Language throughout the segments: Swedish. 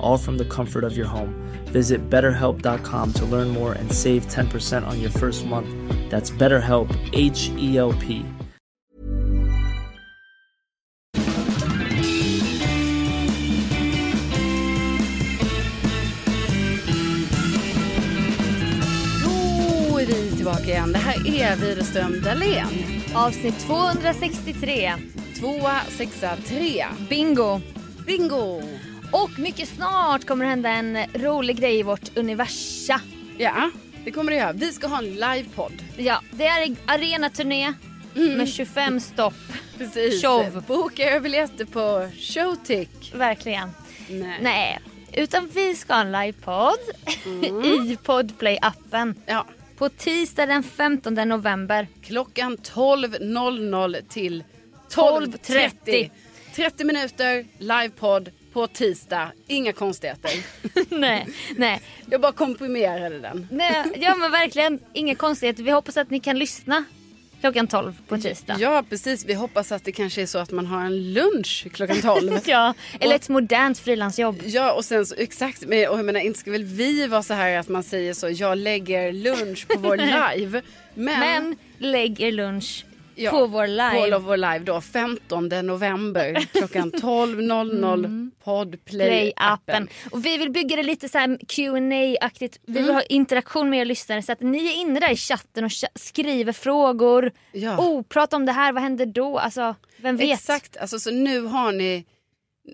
all from the comfort of your home. Visit betterhelp.com to learn more and save 10% on your first month. That's BetterHelp, H E L P. Då är vi tillbaka igen. Det här är Widerström Dahlén. Avsnitt 263. Tvåa, sexa, tre. Bingo! Bingo! Och mycket snart kommer det hända en rolig grej i vårt universa. Ja, det kommer det göra. Vi ska ha en livepodd. Ja, det är arenaturné med 25 stopp. Precis. Show. Boka era biljetter på Showtick. Verkligen. Nej. Nej, utan vi ska ha en livepodd i Podplay-appen. Ja, På tisdag den 15 november. klockan 12.00 till 12.30. 12.30. 30 minuter livepodd på tisdag. Inga konstigheter. nej, nej, Jag bara komprimerade den. nej. Ja men verkligen inga konstigheter. Vi hoppas att ni kan lyssna klockan 12 på tisdag. Ja, precis. Vi hoppas att det kanske är så att man har en lunch klockan 12. Ja, eller Och- ett modernt frilansjobb. Ja och sen så exakt, men och jag menar inte ska väl vi vara så här att man säger så, jag lägger lunch på vår live. Men, Men lägg er lunch ja, på vår live. På vår live då, 15 november klockan 12.00 Podplay-appen. Play-appen. Och vi vill bygga det lite så här qa aktigt Vi vill ha interaktion med er lyssnare så att ni är inne där i chatten och skriver frågor. Ja. Oh, prata om det här, vad händer då? Alltså, vem vet? Exakt, alltså så nu har ni,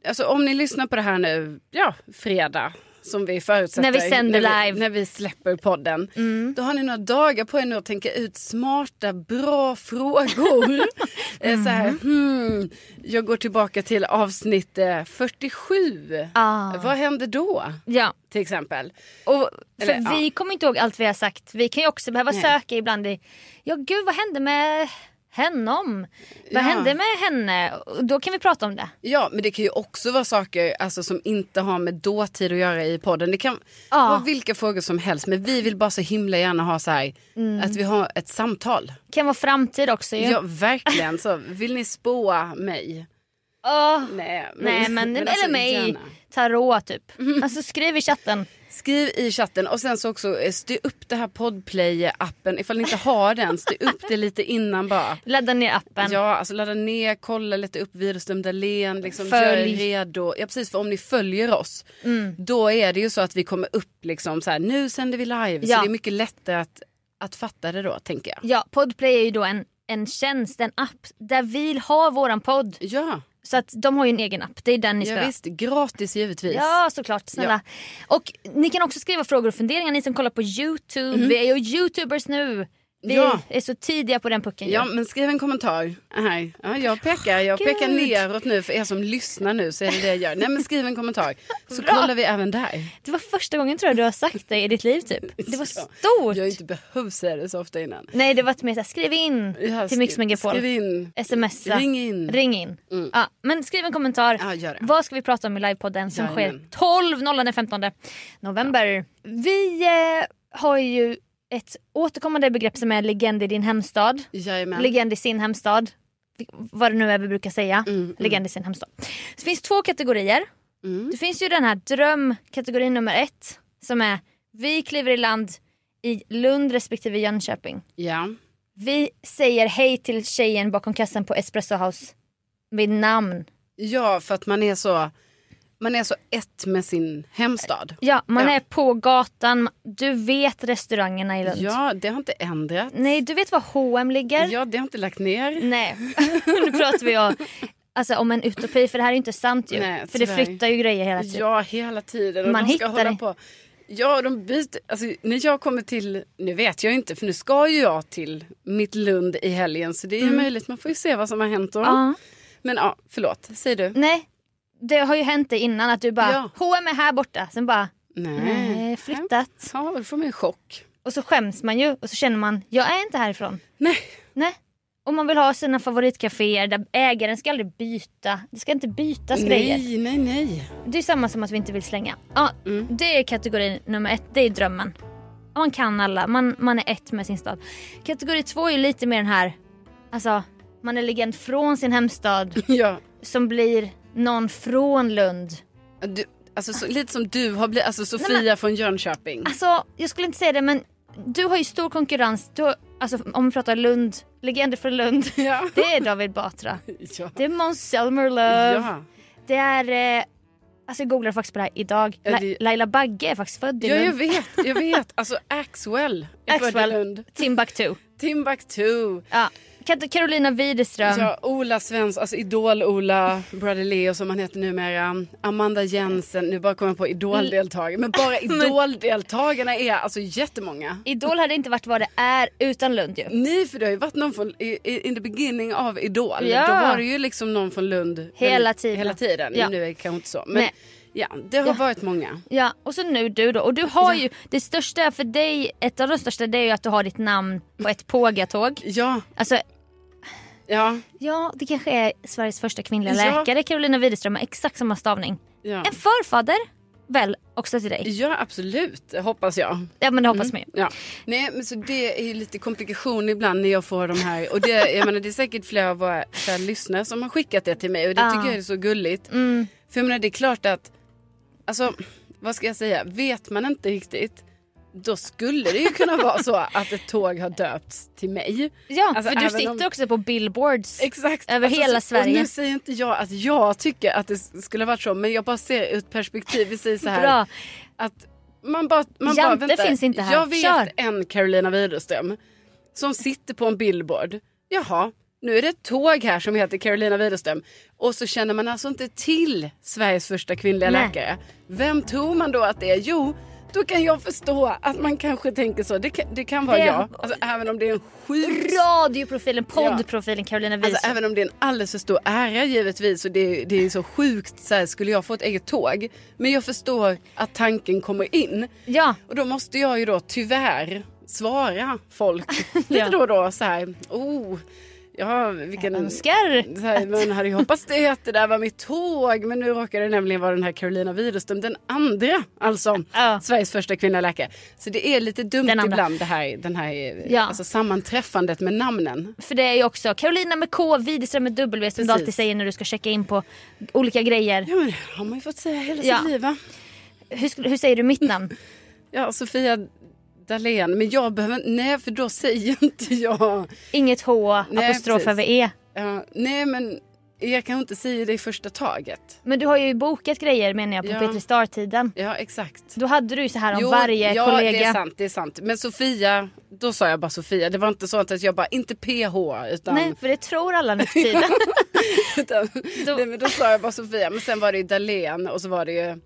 alltså om ni lyssnar på det här nu, ja fredag. Som vi förutsätter. När vi sänder när live. När vi släpper podden. Då har ni några dagar på er nu att tänka ut smarta, bra frågor. Eh, så här, hmm, jag går tillbaka till avsnitt eh, 47. Ah. Vad hände då? Ja. Till exempel. Och för Eller, ja. vi kommer inte ihåg allt vi har sagt. Vi kan ju också behöva Nej. söka ibland i, ja gud vad hände med honom? Vad Ja. hände med henne? Då kan vi prata om det. Ja, men det kan ju också vara saker alltså, som inte har med dåtid att göra i podden. Det kan Ja. vara vilka frågor som helst. Men vi vill bara så himla gärna ha så här, Mm. att vi har ett samtal. Det kan vara framtid också ju. Ja, verkligen. Så vill ni spåa mig? Åh, Nej, nej men, alltså, eller mig. gärna. Tarot typ. Alltså skriv i chatten. Skriv i chatten och sen så också eh, styr upp det här podplay-appen. Ifall ni inte har den, styr upp det lite innan bara. Ladda ner appen. Ja, alltså ladda ner, kolla lite upp Widerström Dahlén, liksom Följ. gör er redo. Ja precis, för om ni följer oss, Mm. då är det ju så att vi kommer upp liksom så här, nu sänder vi live. Ja. Så det är mycket lättare att, att fatta det då, tänker jag. Ja, Podplay är ju då en, en tjänst, en app där vi har våran podd. Ja, Så att de har ju en egen app. Det är den ni ska ja visst, gratis givetvis. Ja såklart, snälla. Och ni kan också skriva frågor och funderingar ni som kollar på Youtube. Mhm. Vi är ju Youtubers nu. Vi Ja. är så tidiga på den pucken ju. Ja men skriv en kommentar. Här. Ja, jag pekar, jag Gud. pekar neråt nu för er som lyssnar nu så är det det jag gör. Nej men skriv en kommentar så Bra. kollar vi även där. Det var första gången tror jag du har sagt det i ditt liv typ. Det var Ja. stort. Jag har inte behövt säga det så ofta innan. Nej det var mer såhär, skriv in Ja, till Mix skriv- Megapol. Skriv in. Smsa. Ring in. Ring in. Mm. Ja, men skriv en kommentar. Ja, gör det. Vad ska vi prata om i livepodden som sker 12.00 den 15 november. Vi eh, har ju ett återkommande begrepp som är legend i din hemstad. Jajamän. Legend i sin hemstad. Vad det nu är vi brukar säga. Mm, Legend i sin hemstad. Det finns två kategorier. Mm. Det finns ju den här drömkategorin nummer ett. Som är vi kliver i land i Lund respektive Jönköping. Ja. Vi säger hej till tjejen bakom kassan på Espresso House. Vid namn. ja, för att man är så man är så ett med sin hemstad. Ja, man Ja. är på gatan. Du vet restaurangerna i Lund. Ja, det har inte ändrat. Nej, du vet var H&M ligger? Ja, det har inte lagt ner. Nej, nu pratar vi om, alltså, om en utopi för det här är inte sant ju. Nej, för det flyttar ju grejer hela tiden. Ja, hela tiden. Och Man de ska hittar hålla det. på. Ja, de byter. Alltså, när jag kommer till, nu vet jag inte för nu ska ju jag till mitt Lund i helgen så det är ju möjligt. Man får ju se vad som har hänt då. Mm. Ja. Men ja, förlåt, säg du. Nej, det har ju hänt dig innan att du bara Ja. H&M är här borta. Sen bara Nej. nej, flyttat. Ja, då får man en chock. Och så skäms man ju och så känner man jag är inte härifrån. Nej. Nej. Och man vill ha sina favoritcaféer där ägaren ska aldrig byta. Det ska inte bytas grejer. Nej, nej, nej. Det är samma som att vi inte vill slänga. Ja, Mm. Det är kategori nummer ett, det är drömmen. Man kan alla, man, man är ett med sin stad. Kategori två är ju lite mer den här, alltså man är legend från sin hemstad Ja. som blir någon från Lund. Du, alltså, så, lite som du har blivit, alltså Sofia från Jönköping. Alltså jag skulle inte säga det men du har ju stor konkurrens. Du har, alltså, om vi pratar Lund, legender från Lund. Ja. Det är David Batra. Ja. Det är Måns Zelmerlöw. Ja. Det är, eh, alltså jag googlade faktiskt på det här idag. La- Laila Bagge är faktiskt född i ja, jag Lund. vet, jag vet. Alltså Axwell är född i Axwell, Lund. Timbuktu. Timbuktu. Ja. Carolina Widerström. Ja, Ola Svensson, alltså Idol-Ola, Brother Leo som han heter numera. Amanda Jensen, nu bara kommer jag på Idol-deltagare. Men bara Idol-deltagarna är alltså jättemånga. Idol hade inte varit vad det är utan Lund ju. Nej, för det har ju varit någon från, in the beginning av Idol. Ja. Då var det ju liksom någon från Lund. Hela tiden. Hela tiden. Ja. Nu är det kanske inte så. Men Nej. ja, det har Ja. varit många. Ja, och så nu du då. Och du har ju, det största för dig, ett av de största det är ju att du har ditt namn på ett Pågatåg. Ja, Alltså, ja, ja det kanske är Sveriges första kvinnliga Ja. läkare, Carolina Widerström med exakt samma stavning. ja. En förfader väl också till dig? Ja, absolut. Hoppas jag. Ja men det hoppas man ju. Ja. Nej, men så det är lite komplikation ibland när jag får de här. Och det, jag menar, det är säkert flera av våra lyssnare som har skickat det till mig. Och det Ja. tycker jag är så gulligt. Mm. För jag menar, det är klart att, alltså, vad ska jag säga, vet man inte riktigt. Då skulle det ju kunna vara så att ett tåg har döpts till mig. Ja, Alltså, för du sitter om- också på billboards. Exakt. Över hela så, Sverige. Och nu säger inte jag att jag tycker att det skulle ha varit så. Men jag bara ser ur ett perspektiv. Vi säger så här. Bra. Att man bara, man Jante bara, vänta, finns inte här. Jag vet Kör. en Carolina Widerström som sitter på en billboard. Jaha, nu är det ett tåg här som heter Carolina Widerström. Och så känner man alltså inte till Sveriges första kvinnliga Nej. läkare. Vem tror man då att det är? Jo, då kan jag förstå att man kanske tänker så. Det kan, det kan vara Det- jag. Alltså, även om det är en sjuk Radioprofilen, poddprofilen Carolina Widerström. Alltså, även om det är en alldeles för stor ära givetvis och det, det är så sjukt så här, skulle jag få ett eget tåg. Men jag förstår att tanken kommer in. Ja, Och då måste jag ju då tyvärr svara folk lite Ja. då och då så här. Oh, ja, vilken... önskar. Så här, man hade ju hoppats det att det där var mitt tåg men nu råkar det nämligen vara den här Carolina Widerström, den andra alltså. Ja. Sveriges första kvinnliga läkare. Så det är lite dumt ibland det här, den här Ja. alltså, sammanträffandet med namnen. För det är ju också Carolina med K, Widerström med W som du alltid säger när du ska checka in på olika grejer. Ja men det har man ju fått säga hela Ja. sitt liv va? Hur, hur säger du mitt namn? Ja, Sofia Dalén. Men jag behöver nej för då säger inte jag. Inget H, Nej, apostrof precis. över E. Ja, nej men jag kan inte säga det i första taget. Men du har ju bokat grejer menar jag på Ja. Petri Star-tiden. Ja exakt. Då hade du ju så här om Jo, varje ja, kollega. det är sant, det är sant. Men Sofia, då sa jag bara Sofia. Det var inte så att jag bara, inte PH utan... Nej, för det tror alla nu för tiden. utan Då- nej, men då sa jag bara Sofia. Men sen var det ju Dalén och så var det ju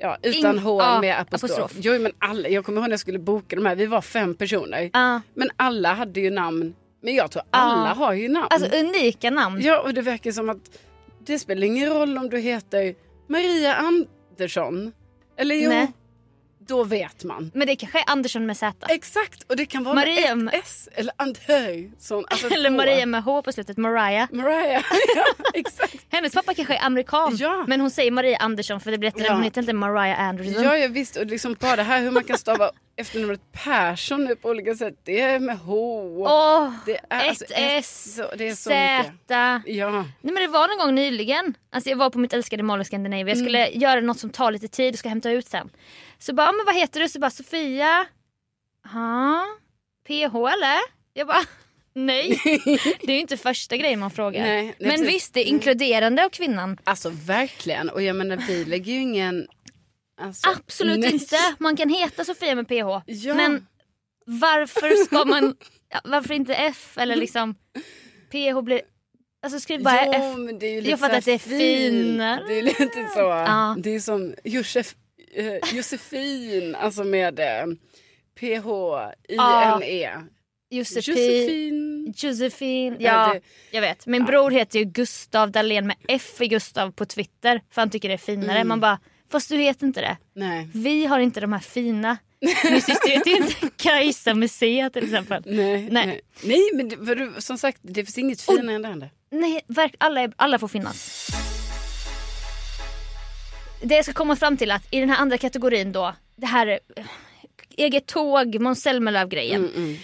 Ja, utan In- H ja, med apostrof. apostrof. Jo, men alla, jag kommer ihåg när jag skulle boka de här, vi var fem personer. Ja. Men alla hade ju namn. Men jag tror alla har ju namn. Alltså unika namn. Ja, och det verkar som att det spelar ingen roll om du heter Maria Andersson. Eller jo, Nej. Då vet man. Men det kanske är Andersson med Z. Exakt, och det kan vara Maria med ett S eller Andersson. Alltså Eller. Maria med H på slutet, Mariah. Mariah, ja exakt. Hennes pappa kanske är amerikan Ja. men hon säger Maria Andersson för det blir. Ja. Hon heter inte Mariah Anderson. Ja, jag visst. Och liksom bara det här hur man kan stava efternamnet Persson nu på olika sätt. Det är med H. Åh, det är, ett alltså, S, så, det är så Z. mycket. Ja. Nej men det var någon gång nyligen. Alltså jag var på mitt älskade Mall of Scandinavia. Jag skulle Mm. göra något som tar lite tid och ska hämta ut sen. Så bara, "Ja, men vad heter du? Så bara Sofia. Ja. PH eller? Jag bara, nej. Det är ju inte första grejen man frågar. Nej, men precis. visst, det är inkluderande av kvinnan. Alltså verkligen. Och jag menar vi lägger ju ingen... Alltså, Absolut nej. inte. Man kan heta Sofia med PH. Ja. Men varför ska man, varför inte F eller liksom PH blir, alltså skriv bara jo, F. Jag fattar att det är finare. Det är lite så. Ja. Det är som Josef, eh, Josefin, alltså med eh, P-H-I-N-E. Josefin. Josefin. Josefin, Ja, ja det- jag vet. Min bror heter ju Gustav Dahlén med F i Gustav på Twitter för han tycker det är finare. Mm. Man bara, fast du heter inte det. Nej. Vi har inte de här fina. Min syster heter inte Kajsa C till exempel. Nej, Nej. nej. nej men det, du, som sagt det finns inget finare än det andra. Nej, verk, alla, är, alla får finnas. Det jag ska komma fram till att i den här andra kategorin då, det här eh, eget tåg, Måns grejen. Mm,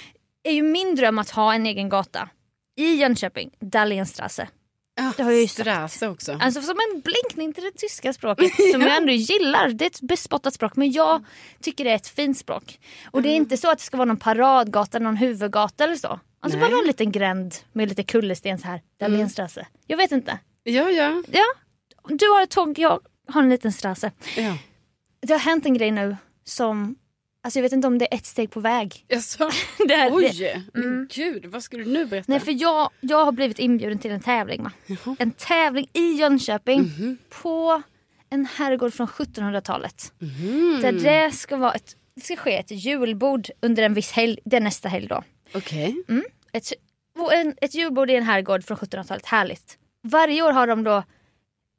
Är ju min dröm att ha en egen gata i Jönköping, Dahlénstrasse. Ja, Det har jag ju sagt. Också. Alltså som en blinkning till det tyska språket som jag ändå gillar. Det är ett bespottat språk men jag tycker det är ett fint språk. Och det är inte så att det ska vara någon paradgata, någon huvudgata eller så. Alltså Nej. bara en liten gränd med lite kullersten så här. Dahlénstrasse. Jag vet inte. Ja, ja. Ja, du har ett tåg, jag har en liten strasse. ja. Det har hänt en grej nu som, alltså jag vet inte om det är ett steg på väg. Jaså? Det här, det, Oj, men gud, vad ska du nu berätta? nej för jag, jag har blivit inbjuden till en tävling. Va? En tävling i Jönköping Mhm. på en herrgård från 1700-talet. Mhm. Där det ska vara ett, det ska ske ett julbord under en viss helg, det är nästa helg då. Okej. Ett, och en, ett julbord i en herrgård från 1700-talet, härligt. Varje år har de då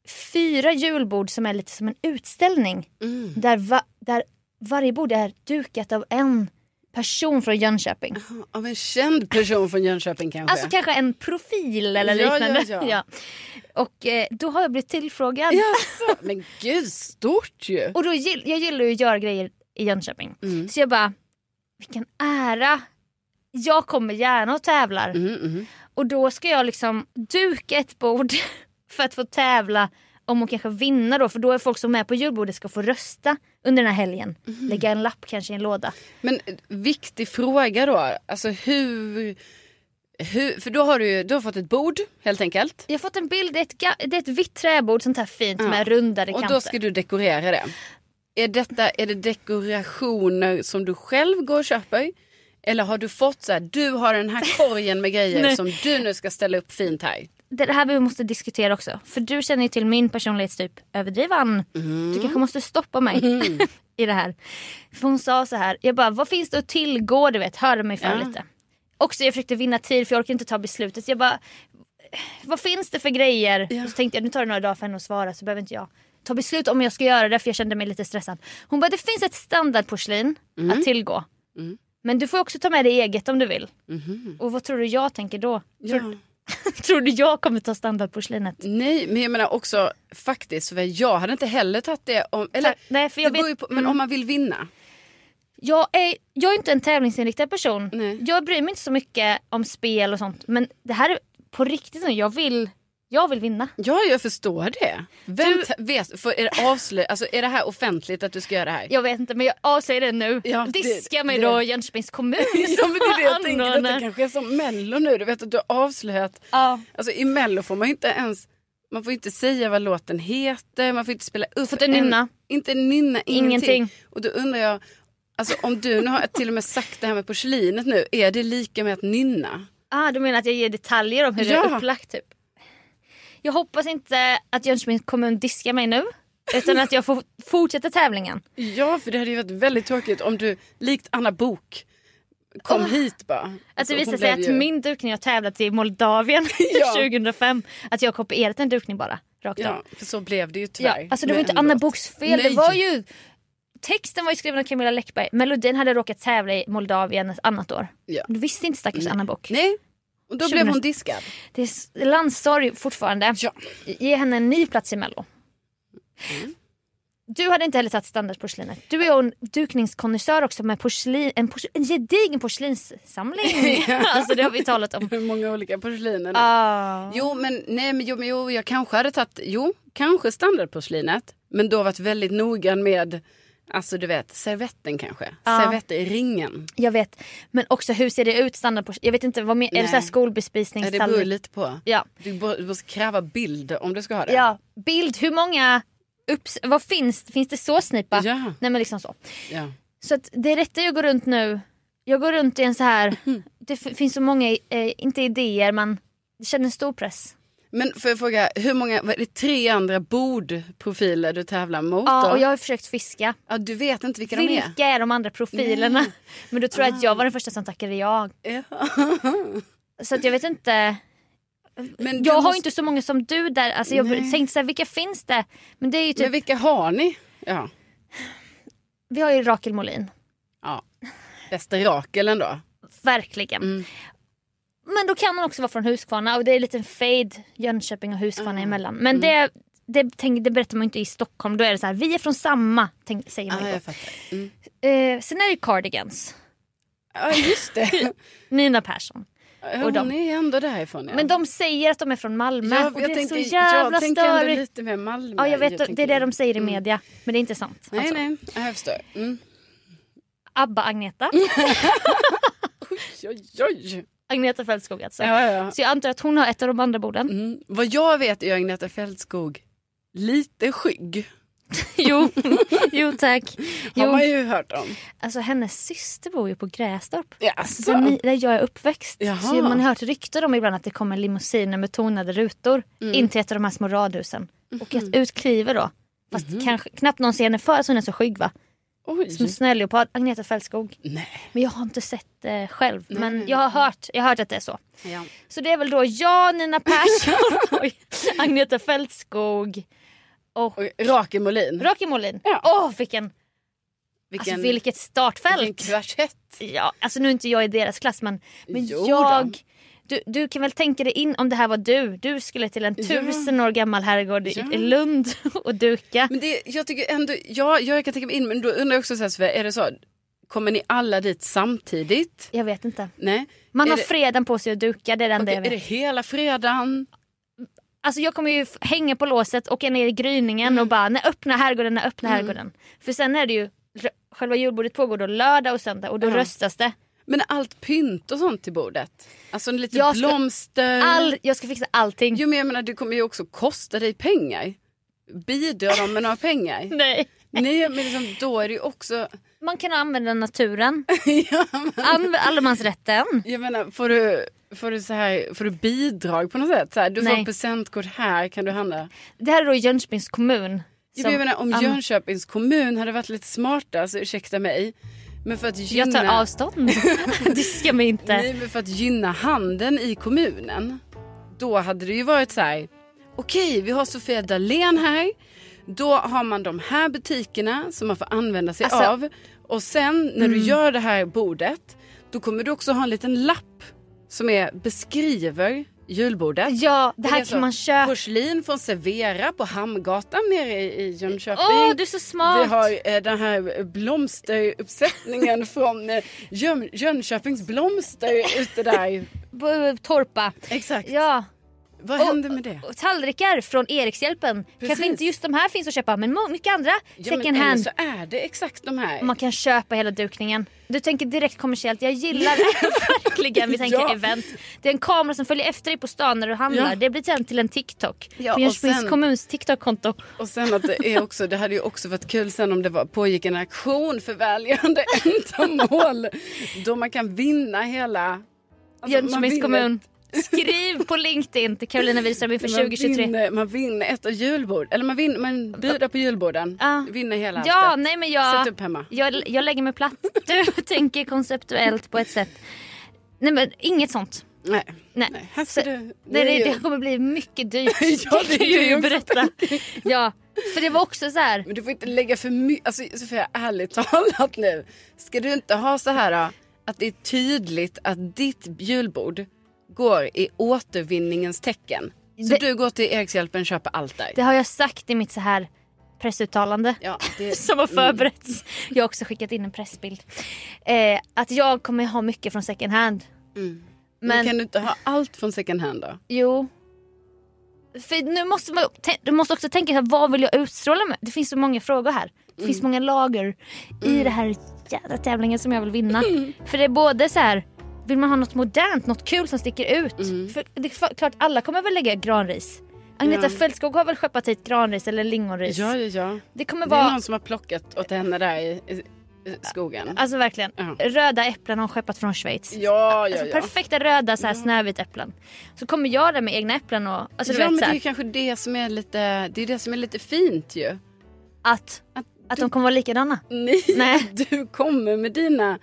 fyra julbord som är lite som en utställning. Mm. Där, va, där varje bord är dukat av en person från Jönköping. Av en känd person från Jönköping kanske? Alltså kanske en profil eller Ja, liknande. ja, ja. Och eh, då har jag blivit tillfrågad. Jaså? Men gud, stort ju. Och då jag gillar ju att göra grejer i Jönköping. Mm. Så jag bara, vilken ära. Jag kommer gärna och tävlar. Mm, mm. Och då ska jag liksom duka ett bord för att få tävla om att kanske vinna då. För då är folk som är på julbordet ska få rösta under den här helgen. Mm. Lägga en lapp kanske i en låda. Men eh, viktig fråga då. Alltså hur... hur för då har du du har fått ett bord helt enkelt. Jag har fått en bild, det är ett, det är ett vitt träbord sånt här fint Ja. med rundade Och kanter. då ska du dekorera det. Är, detta, är det dekorationer som du själv går och köper? Eller har du fått så här, du har den här korgen med grejer som du nu ska ställa upp fint här. Det här vi måste diskutera också. För du känner ju till min personlighetstyp överdriven. Mm. Du kanske måste stoppa mig i det här. För hon sa så här, jag bara vad finns det att tillgå du vet, hörde mig för Ja. lite. Också jag försökte vinna tid för jag orkar inte ta beslutet. Jag bara, vad finns det för grejer? Ja. Så tänkte jag nu tar det några dagar för henne att svara så behöver inte jag ta beslut om jag ska göra det för jag kände mig lite stressad. Hon bara det finns ett standardporslin att tillgå. Mm. Men du får också ta med dig eget om du vill. Mhm. Och vad tror du jag tänker då? Ja. Tror, tror du jag kommer ta standardporslinet? Nej, men jag menar också faktiskt, för jag hade inte heller tagit det om... Eller, Tack. Nej, för jag vet- på, men mm. om man vill vinna. Jag är, jag är inte en tävlingsinriktad person. Nej. Jag bryr mig inte så mycket om spel och sånt. Men det här är på riktigt. Jag vill, jag vill vinna. Ja, jag förstår det. Vem ta- vet, för är, det avslöj, alltså, är det här offentligt att du ska göra det här? Jag vet inte men jag avslöjar det nu. Ja, det- Diska mig det- då Jönköpings kommun Ja, men det är det jag tänker, detta kanske är som mello nu. Du vet att du har avslöjat. Ja. Alltså i mello får man inte ens, man får inte säga vad låten heter, man får inte spela upp. Får inte nynna. Inte nynna, ingenting. Ingenting. Och då undrar jag, alltså om du nu har till och med sagt det här med porslinet nu, är det lika med att nynna? Ah, du menar att jag ger detaljer om hur det Ja. är upplagt typ? Jag hoppas inte att Jönköpings kommun diskar mig nu. Utan att jag får fortsätta tävlingen. Ja, för det hade ju varit väldigt tråkigt om du, likt Anna Bok kom Åh. hit bara. Att Alltså, det visar hon sig att ju- min dukning jag tävlat i Moldavien Ja. 2005, att jag har kopierat en dukning bara. Rakt av. Ja, för så blev det ju Ja, tyvär. alltså det var med inte Anna. Boks fel. Nej. Det var ju... Texten var ju skriven av Camilla Läckberg. Melodin hade råkat tävla i Moldavien ett annat år. Ja. Du visste inte stackars Anna Bock. Nej, och då blev 2000. hon diskad. Det är landssorg fortfarande. Ja. Ge henne en ny plats i mello. Du hade inte heller tagit standardporslinet. Du är ju en dukningskonnässör också med porslin, en, pors, en gedigen porslinssamling. alltså det har vi talat om. Hur många olika porslin är det? Ah. Jo, men, nej, men, jo, men jo, jag kanske hade tagit, jo, kanske standardporslinet. Men då varit väldigt noggrann med, alltså du vet, servetten kanske. Ja. Servettringen. Jag vet. Men också hur ser det ut standardporslin? Jag vet inte, vad men, är det så här Ja, det beror skolbespisningstallrik? lite på. Ja. Du, du måste kräva bild om du ska ha det. ja. Bild, hur många upps... Vad finns Finns det såsnipa? Ja. Nej men liksom så. Ja. Så att det är rätt jag går runt nu. Jag går runt i en så här... Det f- finns så många, eh, inte idéer men jag känner en stor press. Men får jag fråga, hur många, är det tre andra bordprofiler du tävlar mot? Ja, då? och jag har försökt fiska. ja, du vet inte vilka de är? Vilka är de andra profilerna? Men då tror jag att jag var den första som tackade ja. Ja. Så att jag vet inte. Men Jag har måste- inte så många som du där. Alltså jag Nej. tänkte så här, vilka finns det? Men det är typ, Men vilka har ni? Ja, vi har ju Rakel Molin. ja. bästa Rakel ändå. Verkligen. Mm. Men då kan man också vara från Huskvarna och det är en liten fade Jönköping och Huskvarna Ah. emellan. Men det, det, tänk, det berättar man inte i Stockholm. Då är det så här, vi är från samma, tänk, säger man ju jag fattar. Mm. Eh, sen är det Cardigans. Ja, just det. Nina Persson. Ja, Och de. Hon är ändå därifrån. Ja. Men de säger att de är från Malmö Ja, och jag det är tänker, så jävla jag tänker störigt. lite mer Malmö. Ja jag vet, det tänker- är det de säger i Mm. media. Men det är inte sant. Nej, alltså. nej, ja, jag förstår. Mm. Abba Agneta. Oj, oj, oj. Agneta Fältskog alltså. Ja, ja. Så jag antar att hon har ett av de andra borden. Mm. Vad jag vet är Agneta Fältskog lite skygg. jo, jo tack. Har Jo. man ju hört om. Alltså hennes syster bor ju på Grästorp. Jaså? Där, ni, där jag är uppväxt. Jaha. Så man har hört rykten om ibland att det kommer limousiner med tonade rutor Mm. in till ett av de här små radhusen. Och Mhm. att ut kliver då. Fast kanske knappt någon ser henne för att hon är så skygg va? Oj. Som snöleopard, Agneta Fältskog. Nej. Men jag har inte sett det själv. Nej. Men jag har hört, jag har hört att det är så. Ja. Så det är väl då jag, Nina Persson, Agneta Fältskog och Och Rakel Molin. Rakel Molin. Åh Ja. vilken, Vilken, alltså vilket startfält. vilken kvartett. Ja, alltså nu är inte jag i deras klass men, men Jo då. Du, du kan väl tänka dig in om det här var du. Du skulle till en tusen år gammal herrgård i, Ja. i Lund och duka. Men det, jag tycker ändå, ja, jag kan tänka mig in, men då undrar jag också så här, är det så, kommer ni alla dit samtidigt? Jag vet inte. Nej. Man Är har det- fredagen på sig att duka, det är det enda Okej, jag är det vet. hela fredagen? Alltså jag kommer ju hänga på låset, åka ner i gryningen Mm. och bara när öppna herrgården, när öppna herrgården. För sen är det ju, själva julbordet pågår då lördag och söndag och då Ja. röstas det. Men allt pynt och sånt till bordet? Alltså lite Jag ska- blomster? All, jag ska fixa allting. Jo men jag menar det kommer ju också kosta dig pengar. Bidrar de med några pengar? Nej. Nej men liksom, då är det ju också... Man kan använda naturen, ja, men, Anv- allemansrätten. jag menar får du, får, du så här, får du bidrag på något sätt? Så här, du får Nej. ett presentkort här kan du handla. Det här är då Jönköpings kommun. Som jag menar, om Jönköpings kommun hade varit lite smarta, så ursäkta mig. Men för att gynna... Jag tar avstånd. Diska mig inte. Nej, men för att gynna handeln i kommunen. Då hade det ju varit så här. Okej, vi har Sofia Dalén här. Då har man de här butikerna som man får använda sig Alltså- av. Och sen när du gör det här bordet. Då kommer du också ha en liten lapp som är, beskriver julbordet. Ja, det är här alltså kan man köpa. Porslin från Servera på Hamngatan nere i, Jönköping. Åh, du är så smart. Vi har eh, den här blomsteruppsättningen från eh, Jön, Jönköpings blomster ute där. Torpa. Exakt. Ja. Vad Och- hände med det? Och tallrikar från Erikshjälpen. Precis. Kanske inte just de här finns att köpa men mycket andra Ja, second hand. så är det exakt de här. Man kan köpa hela dukningen. Du tänker direkt kommersiellt. Jag gillar det verkligen. Vi tänker Ja. event. Det är en kamera som följer efter dig på stan när du handlar. Ja. Det blir sen till en TikTok. Ja, på Jönköpings kommuns TikTok-konto. Och sen att det är också, det hade ju också varit kul sen om det var, pågick en aktion för välgörande ändamål. då man kan vinna hela... alltså, Jönköpings kommun. Skriv på LinkedIn till Carolina Wihlström inför Man 2023. vinner, man vinner ett julbord, eller man, vinner, man bjuder på julborden. Ja. Vinner hela Ja, nej men jag, Sätt upp hemma. jag, jag lägger mig platt. Du tänker konceptuellt på ett sätt. Nej men inget sånt. Nej. Nej. Nej, Så, du, nej, det, det kommer bli mycket dyrt. Ja, det det kan jag ju berätta. Ja, för det var också så här. Men du får inte lägga för mycket, alltså Sofia ärligt talat nu. Ska du inte ha så här äh, att det är tydligt att ditt julbord går i återvinningens tecken. Så Det- du går till Erikshjälpen och köper allt där. Det har jag sagt i mitt så här pressuttalande Ja, det, som har förberetts. Jag har också skickat in en pressbild. Eh, att jag kommer ha mycket från second hand. Men, Men kan du inte ha allt från second hand då? jo. För nu måste man, du måste också tänka, här, vad vill jag utstråla med? Det finns så många frågor här. Det finns många lager i det här jävla tävlingen som jag vill vinna. För det är både så här, vill man ha något modernt, något kul som sticker ut? För det är för- klart alla kommer väl lägga granris. Agneta Ja. Fältskog har väl skeppat hit granris eller lingonris. Ja, ja, ja. Det kommer Det är vara, någon som har plockat åt henne där i, i, skogen. alltså verkligen, Ja. röda äpplen har hon skeppat från Schweiz. Ja, ja, Alltså, ja. perfekta röda så här snövita äpplen. Så kommer jag där med egna äpplen och alltså, du ja, vet, men det är ju kanske det som är lite, det är det som är lite fint ju. att, att de kommer vara likadana. Nej, Nej. du kommer med dina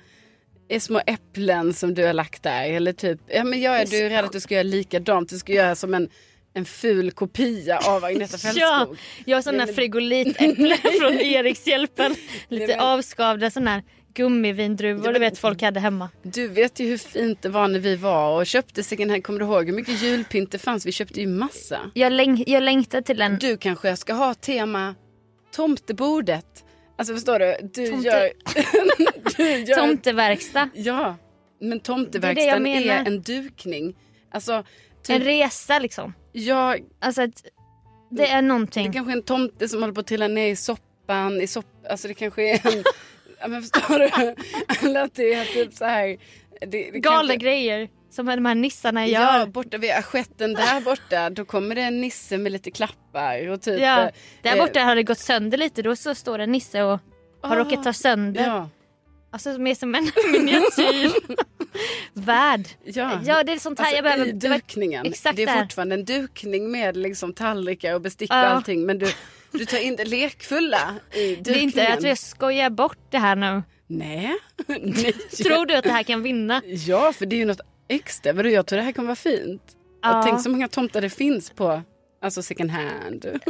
eh, små äpplen som du har lagt där. Eller typ, ja men jag är, du är rädd att du ska göra likadant. Du ska göra som en, en ful kopia av Agneta Ja, Fältskog. jag har sådana frigolitäpplen från Erikshjälpen. Lite men- avskavda sådana här gummivindruvor du vet folk hade hemma. Du vet ju hur fint det var när vi var och köpte second hand. Kommer du ihåg hur mycket julpynt det fanns? Vi köpte ju massa. Jag, läng- jag längtar till en... Du kanske ska ha tema tomtebordet. Alltså förstår du? Du Tomte- gör... du gör Tomteverkstad. Ja, men Det är tomteverkstan det är, menar. en dukning. Alltså, typ, En resa liksom. ja, Alltså att det är det någonting. är kanske en tomte som håller på att trilla ner i soppan. I sopp, alltså det kanske är en... ja, men förstår du? Eller att det är typ så här... Det, det Galna kanske- grejer som de här nissarna gör. Ja, borta vid assietten där borta, då kommer det en nisse med lite klappar och typ... Ja, eh, där borta har det gått sönder lite. Då så står det en nisse och har Ah, råkat ta sönder. Ja, Alltså mer som en miniatyr. Värld. ja. Ja det är sånt här Alltså, jag behöver. I dukningen. Exakt det är där. fortfarande en dukning med liksom tallrikar och bestick och Ja. allting. Men du, du tar in det lekfulla i dukningen. Det är inte att jag skojar bort det här nu. Nej. Nej. Tror du att det här kan vinna? Ja, för det är ju något extra. Vadå, jag tror det här kommer vara fint. Ja. Och tänk så många tomtar det finns på alltså second hand.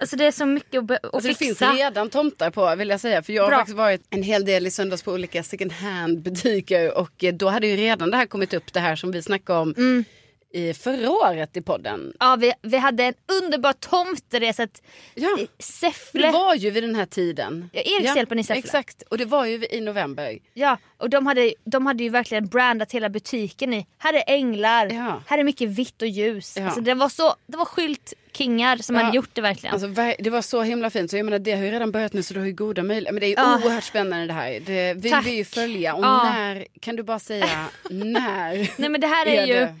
Alltså det är så mycket att, att Alltså det finns fixa. redan tomtar på vill jag säga. För jag har Bra. faktiskt varit en hel del i söndags på olika second hand butiker. Och eh, då hade ju redan det här kommit upp det här som vi snackade om Mm. I förra året i podden. Ja, vi, vi hade en underbar tomteresa till Ja. Säffle. Det var ju vid den här tiden. Ja, Erikshjälpen i Säffle. Exakt, och det var ju i november. Ja, och de hade, de hade ju verkligen brandat hela butiken i. Här är änglar, Ja. här är mycket vitt och ljus. Ja. Alltså det var så, det var skyltkingar som Ja. hade gjort det verkligen. Alltså, det var så himla fint. Så jag menar, det har ju redan börjat nu så du har ju goda möjligheter. Men det är ju Ja. oerhört spännande det här. Det vill Tack. vi ju följa. Och Ja. när, kan du bara säga när? Nej men det här är, är ju, det?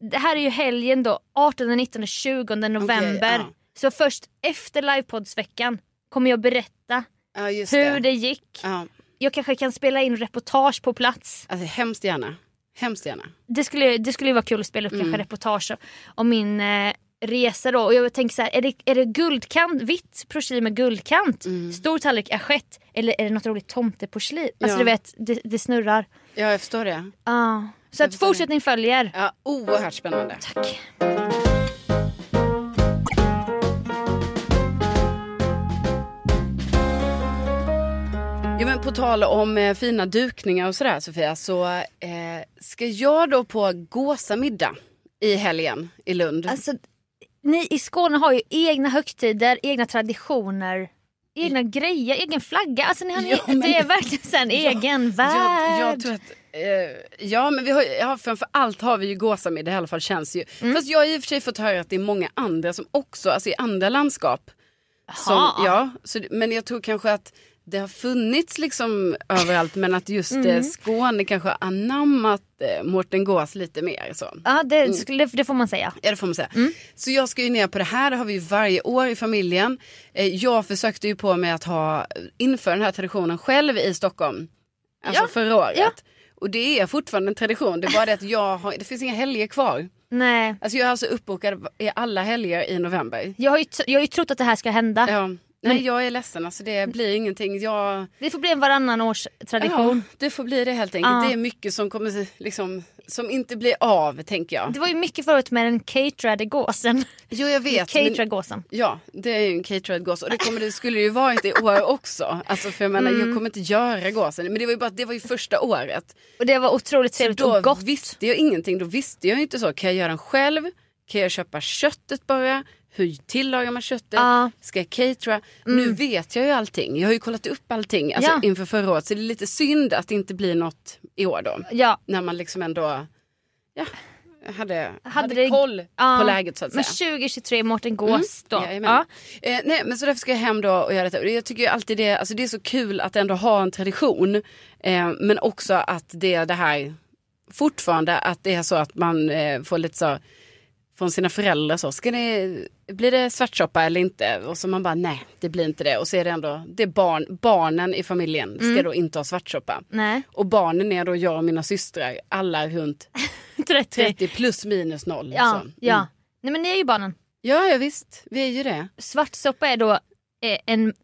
Det här är ju helgen då, 18, 19, 20 november. ja. Så först efter livepoddsveckan kommer jag berätta Ja, hur det. det gick. Ja, Jag kanske kan spela in reportage på plats. alltså, hemskt gärna. Hemskt gärna. Det skulle, det skulle ju vara kul att spela upp Mm. kanske reportage om min eh, resa då. Och jag tänker så här, är det, är det guldkant, vitt porslin med guldkant? Stor tallrik assiett? Eller är det något roligt tomteporslin? Alltså Mm. Ja. du vet, det, det snurrar. Ja, jag förstår det. Ja. Så att fortsättning följer. Ja, oerhört spännande. Tack. Ja, men på tal om eh, fina dukningar och sådär Sofia så eh, ska jag då på gåsamiddag i helgen i Lund. Alltså, ni i Skåne har ju egna högtider, egna traditioner. Egna grejer, egen flagga. Alltså, ni har, Ja, men- Det är verkligen en egen värld. Jag, jag tror att, eh, ja men vi har, ja, framför allt har vi ju gåsamiddag i alla fall känns ju. Mm. Fast jag har i och för sig fått höra att det är många andra som också, alltså i andra landskap. Som, ja, så, men jag tror kanske att det har funnits liksom överallt men att just Mm. eh, Skåne kanske har anammat eh, Mårten Gås lite mer. Så. Ja, det, skulle- det får man säga. Ja det får man säga. Mm. Så jag ska ju ner på det här, det har vi ju varje år i familjen. Eh, Jag försökte ju på mig att ha, införa den här traditionen själv i Stockholm. Alltså Ja, förra året. ja. Och det är fortfarande en tradition, det är bara det att jag har, det finns inga helger kvar. Nej. Alltså jag är alltså uppbokad i alla helger i november. Jag har, ju jag har ju trott att det här ska hända. Ja. Nej jag är ledsen, alltså det blir ingenting. Jag, Det får bli en varannan års tradition. ja, det får bli det helt enkelt. Ja. Det är mycket som kommer liksom, som inte blir av tänker jag. Det var ju mycket förut med den caterade gåsen. Jo jag vet. men- Catera gåsen. Ja, det är ju en caterad gås och det, kommer, det skulle ju varit i år också. Alltså för jag menar, Mm. jag kommer inte göra gåsen. Men det var ju bara det var ju första året. Och det var otroligt trevligt då och gott. visste jag ingenting. Då visste jag inte så, kan jag göra den själv? Kan jag köpa köttet bara? Hur tillagar man köttet? Ja. Ska jag catera? Nu vet jag ju allting. Jag har ju kollat upp allting alltså, Ja. inför förra året. Så det är lite synd att det inte blir något i år då. Ja, När man liksom ändå ja, hade, hade, Hade koll ja. på läget så att men säga. 2023 Mårten Gås då. Jajamän. Ja. Eh, nej, men så därför ska jag hem då och göra detta. Jag tycker ju alltid det, alltså det är så kul att ändå ha en tradition. Eh, men också att det är det här, fortfarande att det är så att man eh, får lite så från sina föräldrar så, ska det, blir det svartsoppa eller inte? Och så man bara nej, det blir inte det. Och så är det ändå, det är barn, barnen i familjen ska Mm. då inte ha svartsoppa. Nej, Och barnen är då jag och mina systrar, alla runt 30. 30 plus minus noll. Ja, så. Mm. ja. Nej men ni är ju barnen. ja, ja visst, vi är ju det. Svartsoppa är då eh, en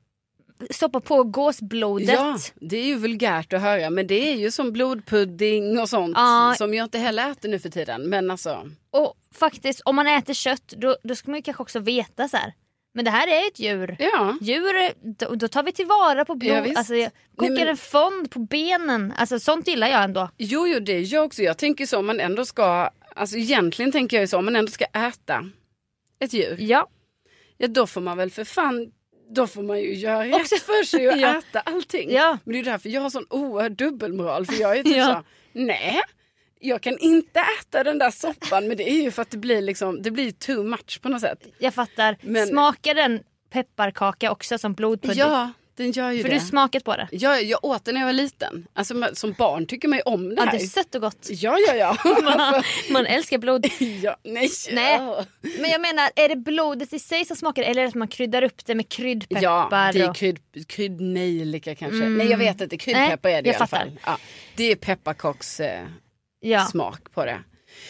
soppa på gåsblodet. Ja, det är ju vulgärt att höra men det är ju som blodpudding och sånt Ja. som jag inte heller äter nu för tiden. Men alltså, Och faktiskt om man äter kött då, då ska man ju kanske också veta så här. Men det här är ett djur. ja. Djur, då, då tar vi tillvara på Ja, blod. visst. alltså, jag kokar Nej, men- en fond på benen. Alltså sånt gillar jag ändå. Jo, jo, det är jag också. Jag tänker så om man ändå ska, alltså egentligen tänker jag ju så om man ändå ska äta ett djur. Ja. Ja, då får man väl för fan, då får man ju göra rätt Också- för sig och Ja. äta allting. Ja. Men det är därför jag har sån oerhörd dubbelmoral. För jag är typ Ja. så, nej. Jag kan inte äta den där soppan men det är ju för att det blir liksom, det blir too much på något sätt. Jag fattar. Men- Smakar den pepparkaka också som blodpudding? Ja, den gör ju För det. du smakat på det? Jag, jag åt det när jag var liten. Alltså, man- som barn tycker man ju om det Ja, här. det är sött och gott. Ja, ja, ja. Man, Alltså, man älskar blod. ja nej. Nej. Ja. Men jag menar, är det blodet i sig som smakar eller är det att man kryddar upp det med kryddpeppar? Ja, det är krydd, kryddnejlika kanske. Nej, jag vet inte. Kryddpeppar Nej, är det i jag alla fattar. fall. Ja, det är pepparkaks eh, ja. smak på det.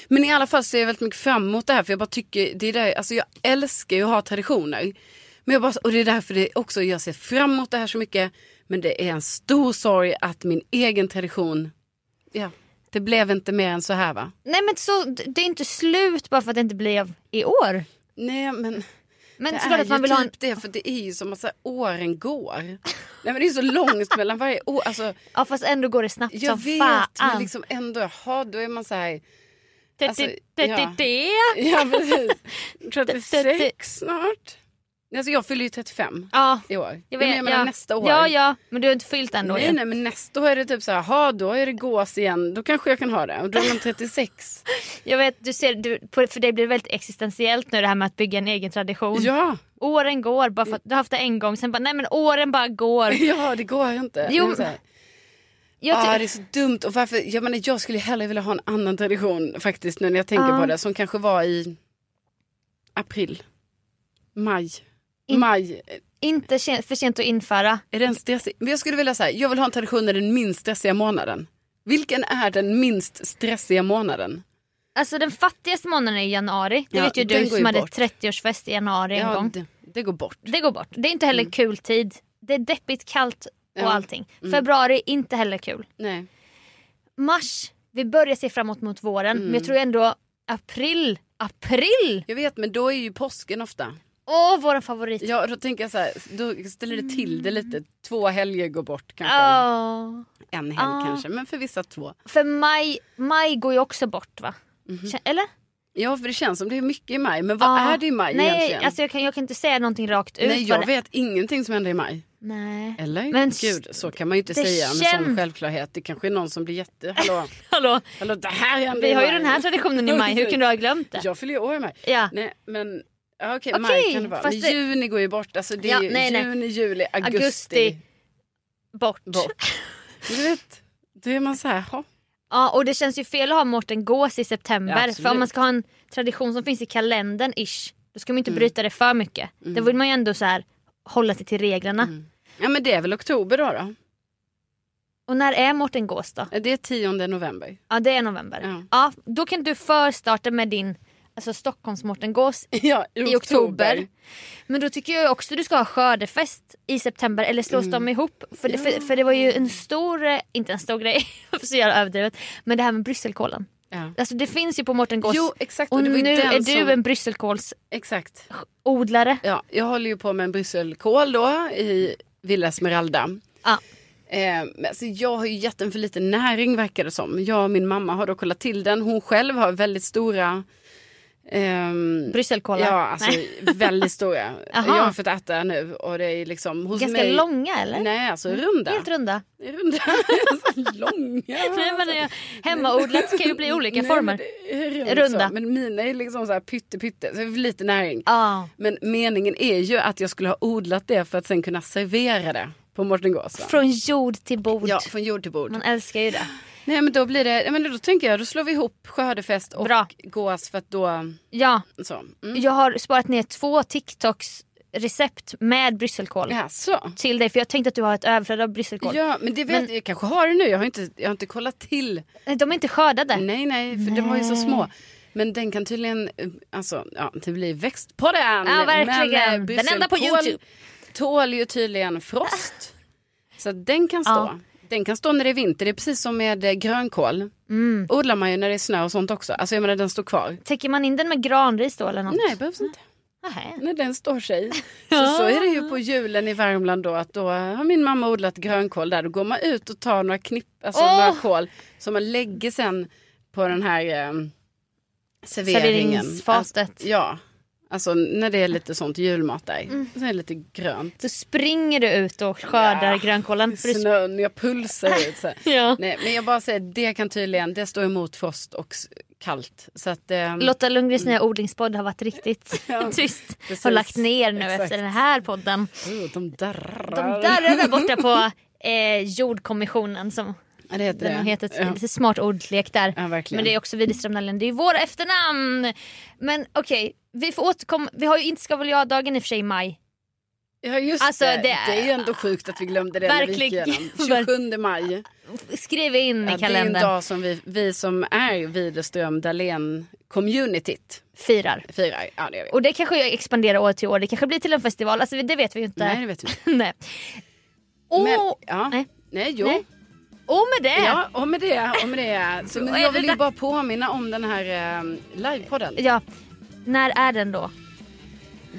Men i alla fall ser jag väldigt mycket fram emot det här för jag bara tycker, det är där, alltså jag älskar ju att ha traditioner. Men jag bara, och det är därför det också, jag ser fram emot det här så mycket. Men det är en stor sorg att min egen tradition, ja, det blev inte mer än så här va? Nej men så, det är inte slut bara för att det inte blev i år. Nej men Men det är att man vill ha en... typ det för det är ju som att så här, åren går. Nej men det är så långt mellan varje år. Alltså, Ja fast ändå går det snabbt jag som vet fan. men liksom ändå, jaha då är man så här. Alltså, ja. Ja precis. 36 snart. Alltså jag fyller ju 35 Ja, i år. jag vet. jag menar ja. nästa år. Ja, ja, men du har inte fyllt än då Nej, nej men nästa år är det typ så här, jaha då är det gås igen. Då kanske jag kan ha det. Och då är man 36. Jag vet, du ser, du, för det blir väldigt existentiellt nu det här med att bygga en egen tradition. ja, Åren går, bara för du har haft det en gång, sen bara nej men åren bara går. ja det går inte. Jo, Det är så här, Jag ah, det är så dumt. Och varför, jag, menar, jag skulle hellre vilja ha en annan tradition faktiskt nu när jag tänker Ja. på det. Som kanske var i april, maj. In- Maj, inte för sent att införa. är den stressig? Jag skulle vilja säga, jag vill ha en tradition där den minst stressiga månaden. Vilken är den minst stressiga månaden? Alltså den fattigaste månaden är januari. Det Ja, vet ju du som ju hade bort. 30-årsfest i januari en Ja, gång. det, det går bort. Det går bort. Det är inte heller Mm. kul tid. Det är deppigt, kallt och Ja. allting. Februari, inte heller kul. Nej. Mars, vi börjar se framåt mot våren. Men jag tror ändå april, april! Jag vet men då är ju påsken ofta. Åh, våran favorit. Ja då tänker jag så här, då ställer det till det lite. Två helger går bort kanske. Åh. En helg Ah. kanske men för vissa två. För maj, maj går ju också bort va? Mhm. Kä- Eller? Ja för det känns som det är mycket i maj. Men vad är det i maj Nej, egentligen? alltså jag kan, jag kan inte säga någonting rakt ut. Nej jag det- vet ingenting som händer i maj. Nej. Eller? Men Gud så kan man ju inte säga med känns- sån självklart. Det kanske är någon som blir jätte... Hallå, Hallå, hallå det här händer vi har ju den här traditionen i maj. Hur kan du ha glömt det? Jag fyller ju år i maj. Ja. Nej men ja, okej Okej, maj kan det vara. Men det- juni går ju bort. Alltså det är Ja, ju nej, nej. juni, juli, augusti. Augusti. Bort. Bort. Du vet, då är man så här, ha. Ja, och det känns ju fel att ha Mårten Gås i september. Ja, för om man ska ha en tradition som finns i kalendern ish. Då ska man Mm. inte bryta det för mycket. Då vill man ju ändå så här hålla sig till reglerna. Mm. Ja men det är väl oktober då då? Och när är Mårten Gås då? Det är 10 november. Ja det är november. Ja. Ja, då kan du förstarta med din alltså Stockholms Mårten Gås Ja, i, i oktober. Men då tycker jag också du ska ha skördefest i september eller slås Mm. de ihop? För, det, för, för det var ju en stor, eh, inte en stor grej, för så jävla överdrivet, men det här med brysselkålen. Ja. Alltså det finns ju på Mårten Gås Jo exakt. och var nu är du som... en brysselkålsodlare. Exakt. Ja, jag håller ju på med en brysselkål då i Villa Esmeralda. Ja. Eh, alltså jag har ju gett den för lite näring verkar det som. Jag och min mamma har då kollat till den. Hon själv har väldigt stora Ehm, Brysselkålar? Ja, alltså Nej. väldigt stora. Jag har fått äta nu och det är liksom hos Ganska mig. långa eller? Nej, alltså runda. Helt runda? Runda. alltså, långa. Nej, men eh, hemmaodlat kan ju bli olika Nej, former. Men, Runda. Så. men mina är liksom så här pytte pytte, så lite näring. Ja. Men meningen är ju att jag skulle ha odlat det för att sen kunna servera det på Mårtengås. va? Från jord till bord. Ja, från jord till bord. Man älskar ju det. Nej men då blir det, men då tänker jag då slår vi ihop skördefest och Bra. gås för att då Ja, så. Mm. jag har sparat ner två TikToks recept med brysselkål Ja, så. till dig för jag tänkte att du har ett överflöd av brysselkål. Ja men det vet Men- jag kanske har det nu, jag har inte, jag har inte kollat till. De är inte skördade. Nej nej, för de var ju så små. Men den kan tydligen, eh, alltså ja det blir växt på den. Ja, verkligen. Men, Den enda på YouTube. Tål ju tydligen frost. Så den kan stå. Ja. Den kan stå när det är vinter, det är precis som med eh, grönkål. Mm. Odlar man ju när det är snö och sånt också. Alltså jag menar den står kvar. Täcker man in den med granris då eller något? Nej behövs inte. Nähä. när den står sig. Så, så är det ju på julen i Värmland då att då har min mamma odlat grönkål där. Då går man ut och tar några knipp, alltså Åh! några kål som man lägger sen på den här eh, serveringen. Serveringsfatet. Att, ja, alltså när det är lite sånt julmat där. Mm. Så är det lite grönt. Så springer du ut och skördar Ja. grönkålen. För Snön, jag pulsar ut så. Ja. Nej, men jag bara säger, det kan tydligen, det står emot frost och kallt. Så att, eh, Lotta Lundgrens nya odlingspodd har varit riktigt Ja, tyst. precis. Har lagt ner nu Exakt. efter den här podden. oh, de darrar. De darrar där borta på eh, jordkommissionen som Ja, det heter den har det. hetat. Ja. Lite smart ordlek där. Ja, verkligen. Men det är också Widerström Dahlén, det är ju våra efternamn. Men okej, vi får återkomma. Vi har ju inte ska väl jag-dagen i och för sig i maj. Ja just Alltså, det. det det. är- ju ändå sjukt att vi glömde det när vi gick Verkligen. igenom. 27 maj. Skriv in Ja, i det är en kalendern. dag som vi, vi som är Widerström Dahlén communityt Firar. firar. Ja det. Och det kanske jag expanderar år till år. Det kanske blir till en festival. Alltså det vet vi ju inte. Nej det vet vi inte. Nej. Och, Men, ja. nej. Nej. jo. Nej. Och med det. Ja, och med det. Och med det. Så, men jag vill ju bara påminna om den här eh, livepodden. Ja. När är den då?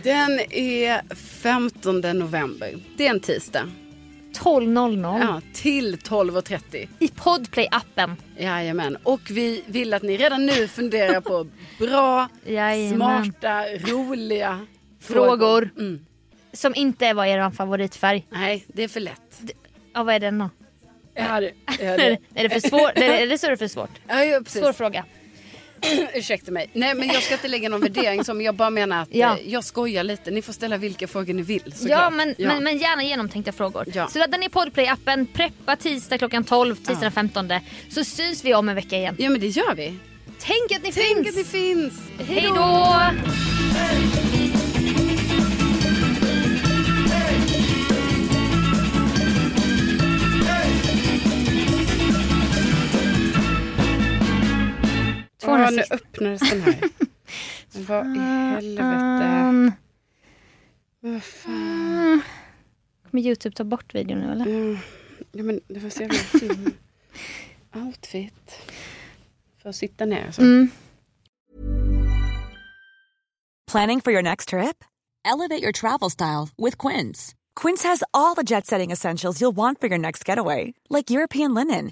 Den är 15 november. Det är en tisdag. 12.00 Ja, till 12.30. i Podplay-appen. Jajamän. Och vi vill att ni redan nu funderar på bra, Jajamän. smarta, roliga Frågor. Mm. Som inte var er favoritfärg. Nej, det är för lätt. Ja, vad är den då? Ja, det, ja, Är det. är det för svårt? är det så är det för svårt? Ja, ja, precis. Svår fråga. Ursäkta mig. Nej, men jag ska inte lägga någon värdering som jag bara menar att Ja. eh, jag skojar lite. Ni får ställa vilka frågor ni vill. Ja såklart. men, Ja. Men, men gärna genomtänkta frågor. Ja. Så ladda ner Podplay-appen, preppa tisdag klockan 12, tisdag den 15. Så syns vi om en vecka igen. ja, men det gör vi. Tänk att ni Tänk finns! att ni finns. Hej då! Ja, nu öppnades den här. Vad i helvete. Um, Vad fan. kommer Youtube ta bort videon nu eller? Ja, ja, men det var så jävla fin outfit. För att sitta ner så. Mm. Planning for your next trip? Elevate your travel style with Quince. Quince has all the jet setting essentials you'll want for your next getaway, like European linen,